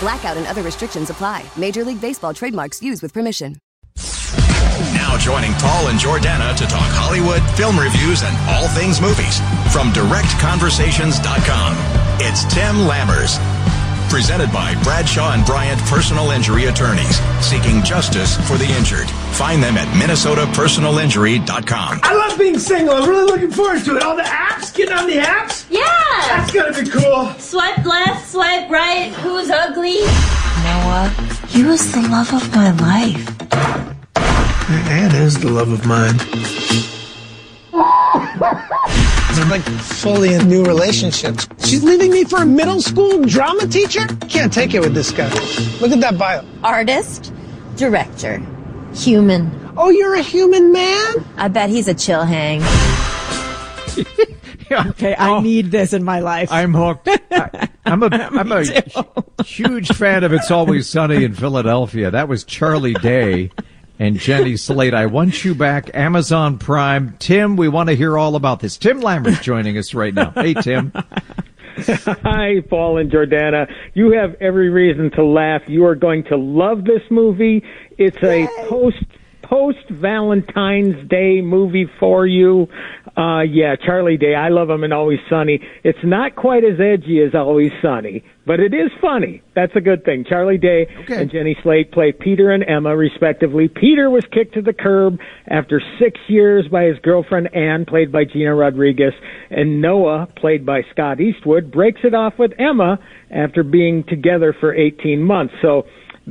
Blackout and other restrictions apply. Major League Baseball trademarks used with permission. Now joining Paul and Jordana to talk Hollywood, film reviews, and all things movies from directconversations.com. It's Tim Lammers. Presented by Bradshaw and Bryant Personal Injury Attorneys, seeking justice for the injured. Find them at minnesotapersonalinjury.com. I love being single. I'm really looking forward to it. All the apps, getting on the apps. Yeah. That's gonna be cool. Swipe left, swipe right. Who's ugly? Noah, he was the love of my life. Anne is the love of mine. I'm like fully in new relationships. She's leaving me for a middle school drama teacher? Can't take it with this guy. Look at that bio. Artist, director, human. Oh, you're a human man? I bet he's a chill hang. Okay, I oh. need this in my life. I'm hooked. I, I'm a I'm a huge fan of It's Always Sunny in Philadelphia. That was Charlie Day and Jenny Slate. I want you back. Amazon Prime. Tim, we want to hear all about this. Tim Lammer's joining us right now. Hey, Tim. Hi, Paul and Jordana. You have every reason to laugh. You are going to love this movie. It's a post post Valentine's Day movie for you. Uh, yeah, Charlie Day. I love him in Always Sunny. It's not quite as edgy as Always Sunny, but it is funny. That's a good thing. Charlie Day Okay. and Jenny Slate play Peter and Emma, respectively. Peter was kicked to the curb after six years by his girlfriend Anne, played by Gina Rodriguez, and Noah, played by Scott Eastwood, breaks it off with Emma after being together for 18 months. So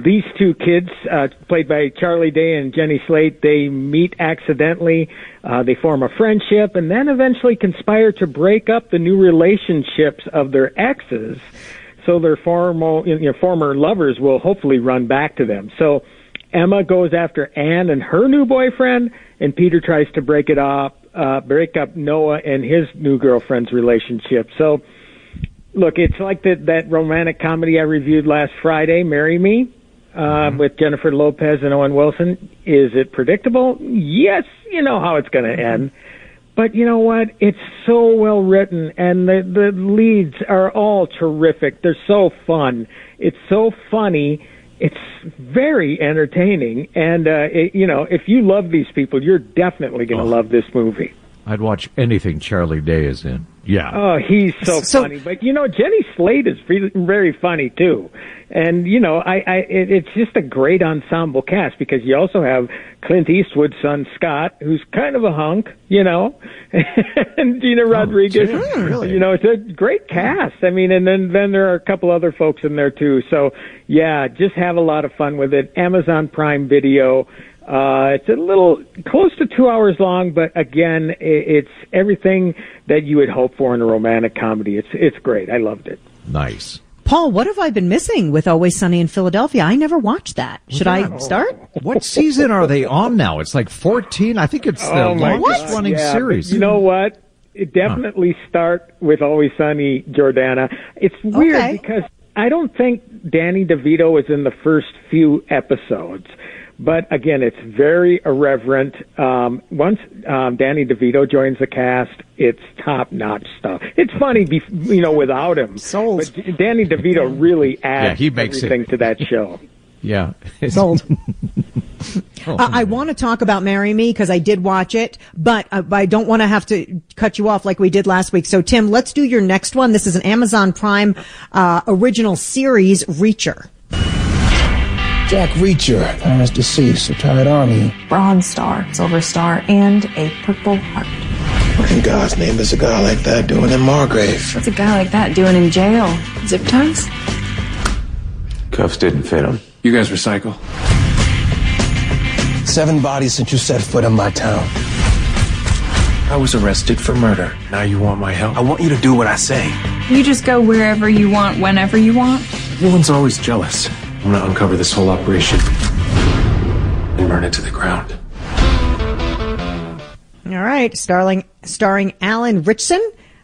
these two kids, uh, played by Charlie Day and Jenny Slate, they meet accidentally. Uh, they form a friendship and then eventually conspire to break up the new relationships of their exes so their former, you know, former lovers will hopefully run back to them. So Emma goes after Anne and her new boyfriend, and Peter tries to break it off, uh, break up Noah and his new girlfriend's relationship. So, look, it's like that that romantic comedy I reviewed last Friday, "Marry Me," uh, with Jennifer Lopez and Owen Wilson. Is it predictable? Yes, you know how it's going to end. But you know what? It's so well written, and the the leads are all terrific. They're so fun. It's so funny. It's very entertaining, and uh, it, you know, if you love these people, you're definitely going to love this movie. I'd watch anything Charlie Day is in. Yeah. Oh, he's so, So- funny. But you know, Jenny Slate is re- very funny too. And you know, I, I it, it's just a great ensemble cast because you also have Clint Eastwood's son Scott, who's kind of a hunk, you know, and Gina oh, Rodriguez. gee, really? You know, it's a great cast. I mean, and then then there are a couple other folks in there too. So yeah, just have a lot of fun with it. Amazon Prime Video. Uh, it's a little close to two hours long, but again, it's everything that you would hope for in a romantic comedy. It's it's great. I loved it. Nice. Paul, what have I been missing with Always Sunny in Philadelphia? I never watched that. Should I start? What season are they on now? It's like 14. I think it's the Oh longest God. running Yeah, series. You know what? It definitely start with Always Sunny, Jordana. It's weird Okay. because I don't think Danny DeVito was in the first few episodes. But again, it's very irreverent. Um, once um, Danny DeVito joins the cast, it's top notch stuff. It's funny, bef- you know, without him. Sold. But Danny DeVito really adds Yeah, he makes it. everything to that show. Yeah. Sold. Oh, Uh, I want to talk about Marry Me because I did watch it, but uh, I don't want to have to cut you off like we did last week. So, Tim, let's do your next one. This is an Amazon Prime uh, original series, Reacher. Jack Reacher, parents deceased, retired army. Bronze Star, Silver Star, and a Purple Heart. What in God's name is a guy like that doing in Margrave? What's a guy like that doing in jail? Zip ties? Cuffs didn't fit him. You guys recycle? Seven bodies since you set foot in my town. I was arrested for murder. Now you want my help? I want you to do what I say. You just go wherever you want, whenever you want? Everyone's always jealous. I'm gonna uncover this whole operation and burn it to the ground. All right, starring starring Alan Ritchson.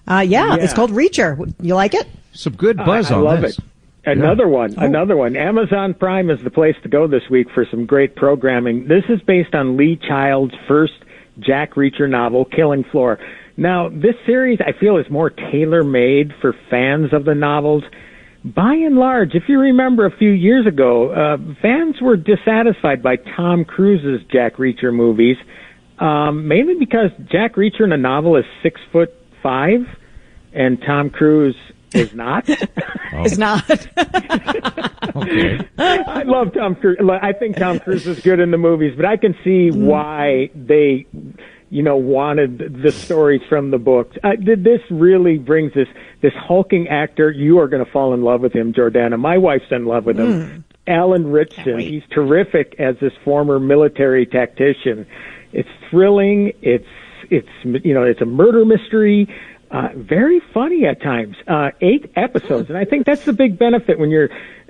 Uh, yeah, Yeah. it's called Reacher. You like it? Some good buzz I, I on love this. it. Another Oh. one, another one. Amazon Prime is the place to go this week for some great programming. This is based on Lee Child's first Jack Reacher novel, Killing Floor. Now, this series I feel is more tailor made for fans of the novels. By and large, if you remember a few years ago, uh, fans were dissatisfied by Tom Cruise's Jack Reacher movies, um, mainly because Jack Reacher in a novel is six foot five, and Tom Cruise is not. Is not. okay. I love Tom Cruise. I think Tom Cruise is good in the movies, but I can see why they, you know, wanted the stories from the books. Uh, this really brings this this hulking actor. You are going to fall in love with him, Jordana. My wife's in love with him. Alan Ritchson. He's terrific as this former military tactician. It's thrilling. It's it's you know it's a murder mystery. Uh, very funny at times. Uh, eight episodes, and I think that's the big benefit when you're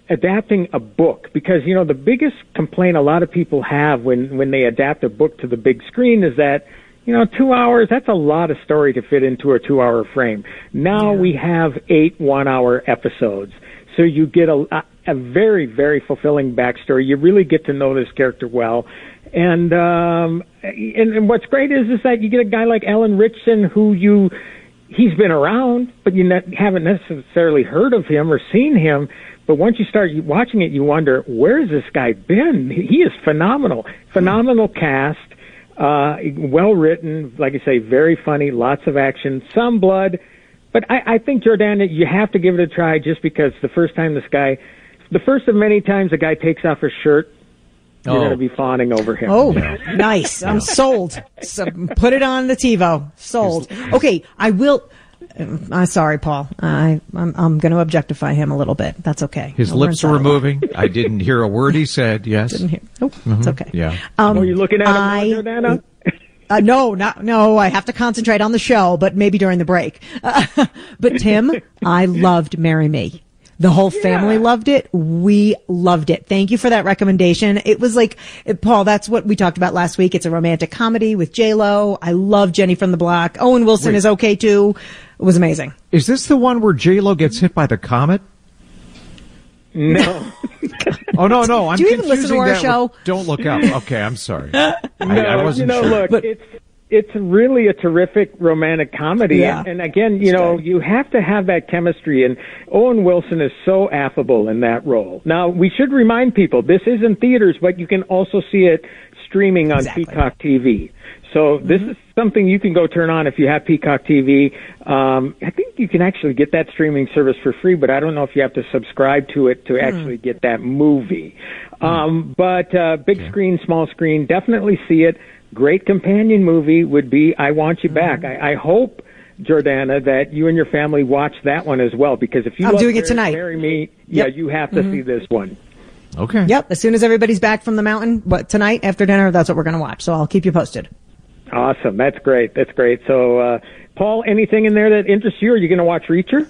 adapting a book because you know the biggest complaint a lot of people have when when they adapt a book to the big screen is that you know two hours that's a lot of story to fit into a two hour frame. Now we have eight one hour episodes. So you get a a very very fulfilling backstory. You really get to know this character well. And um and, and what's great is is that you get a guy like Alan Ritchson who you he's been around, but you ne- haven't necessarily heard of him or seen him. But once you start watching it, you wonder where has this guy been? He is phenomenal, phenomenal cast, uh, well written, like I say, very funny, lots of action, some blood. But I, I think Jordana, you have to give it a try just because the first time this guy, the first of many times a guy takes off his shirt, you're Oh. going to be fawning over him. Oh, nice. I'm sold. So put it on the TiVo. Sold. Okay, I will. Um, I'm sorry, Paul. I, I'm, I'm going to objectify him a little bit. That's okay. His I'll lips are that a lot. moving. I didn't hear a word he said. Yes. Didn't hear. Nope. Mhm. It's okay. Yeah. Um, Are you looking at him, now, I- Jordana? Uh, no, not, no, I have to concentrate on the show, but maybe during the break. but Tim, I loved Marry Me. The whole family loved it. We loved it. Thank you for that recommendation. It was like, Paul, that's what we talked about last week. It's a romantic comedy with J-Lo. I love Jenny from the Block. Owen Wilson Wait. is okay too. It was amazing. Is this the one where J Lo gets hit by the comet? No. Oh no, no! I'm Do you even listen to our show? with- Don't look up. Okay, I'm sorry. I, no, I wasn't you know, sure. look, it's it's really a terrific romantic comedy, Yeah. and, and again, you know, you have to have that chemistry. And Owen Wilson is so affable in that role. Now, we should remind people this is in theaters, but you can also see it streaming on Peacock TV. So this is something you can go turn on if you have Peacock TV. Um, I think you can actually get that streaming service for free, but I don't know if you have to subscribe to it to actually get that movie. Um, but uh, big screen, small screen, definitely see it. Great companion movie would be I Want You Back. I, I hope. Jordana, that you and your family watch that one as well, because if you I'm love doing it tonight. Marry Me, yeah, Yep. you have to Mhm. see this one. Okay. Yep. As soon as everybody's back from the mountain, but tonight after dinner, that's what we're going to watch. So I'll keep you posted. Awesome. That's great. That's great. So, uh, Paul, anything in there that interests you? Are you going to watch Reacher?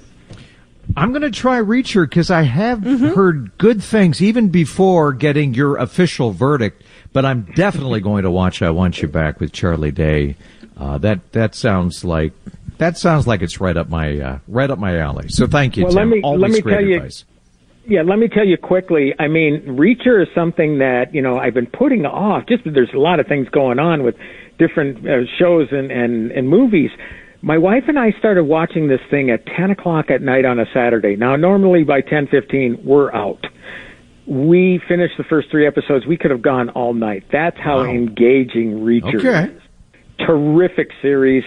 I'm going to try Reacher because I have Mm-hmm. heard good things even before getting your official verdict. But I'm definitely going to watch I Want You Back with Charlie Day. Uh, that that sounds like that sounds like it's right up my uh, right up my alley. So thank you, Well, Tim. let me- Always let me great tell you- advice. Yeah, let me tell you quickly. I mean, Reacher is something that you know I've been putting off. Just there's a lot of things going on with different uh, shows and, and and movies. My wife and I started watching this thing at 10 o'clock at night on a Saturday. Now, normally by 10:15 we're out. We finished the first three episodes. We could have gone all night. That's how engaging Reacher Okay. is. Terrific series.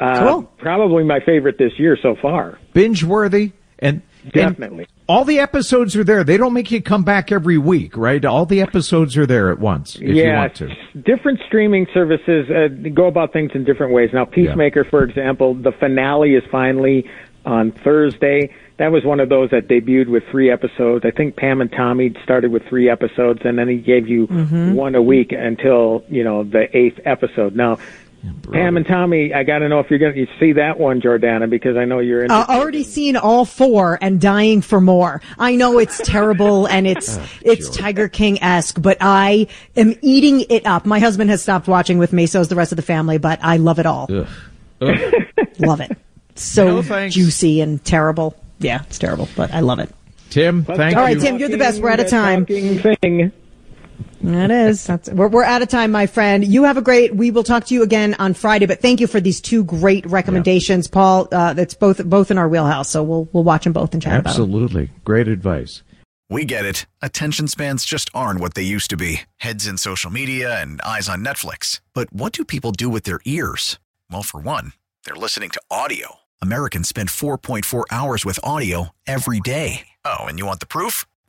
Uh, Cool. Probably my favorite this year so far. binge worthy and Definitely. all the episodes are there. They don't make you come back every week, right? All the episodes are there at once if you yeah, want to. different streaming services uh, go about things in different ways. Now, Peacemaker, for example, the finale is finally on Thursday. That was one of those that debuted with three episodes. I think Pam and Tommy started with three episodes, and then he gave you Mhm. one a week until you know the eighth episode. Now. Pam and Tommy, I got to know if you're going to see that one, Jordana, because I know you're in. Uh, already seen all four and dying for more. I know it's terrible and it's it's Tiger King esque, but I am eating it up. My husband has stopped watching with me, so is the rest of the family, but I love it all. love it. So No, juicy and terrible. Yeah, it's terrible, but I love it. Tim, thank all right, you. Tim, you're the best. We're out of time. thing. That is. That's we're, we're out of time, my friend. You have a great. We will talk to you again on Friday. But thank you for these two great recommendations, Paul. Uh, that's both both in our wheelhouse. So we'll we'll watch them both and chat about them. Absolutely. Great advice. We get it. Attention spans just aren't what they used to be heads in social media and eyes on Netflix. But what do people do with their ears? Well, for one, they're listening to audio. Americans spend 4.4 hours with audio every day. Oh, and you want the proof?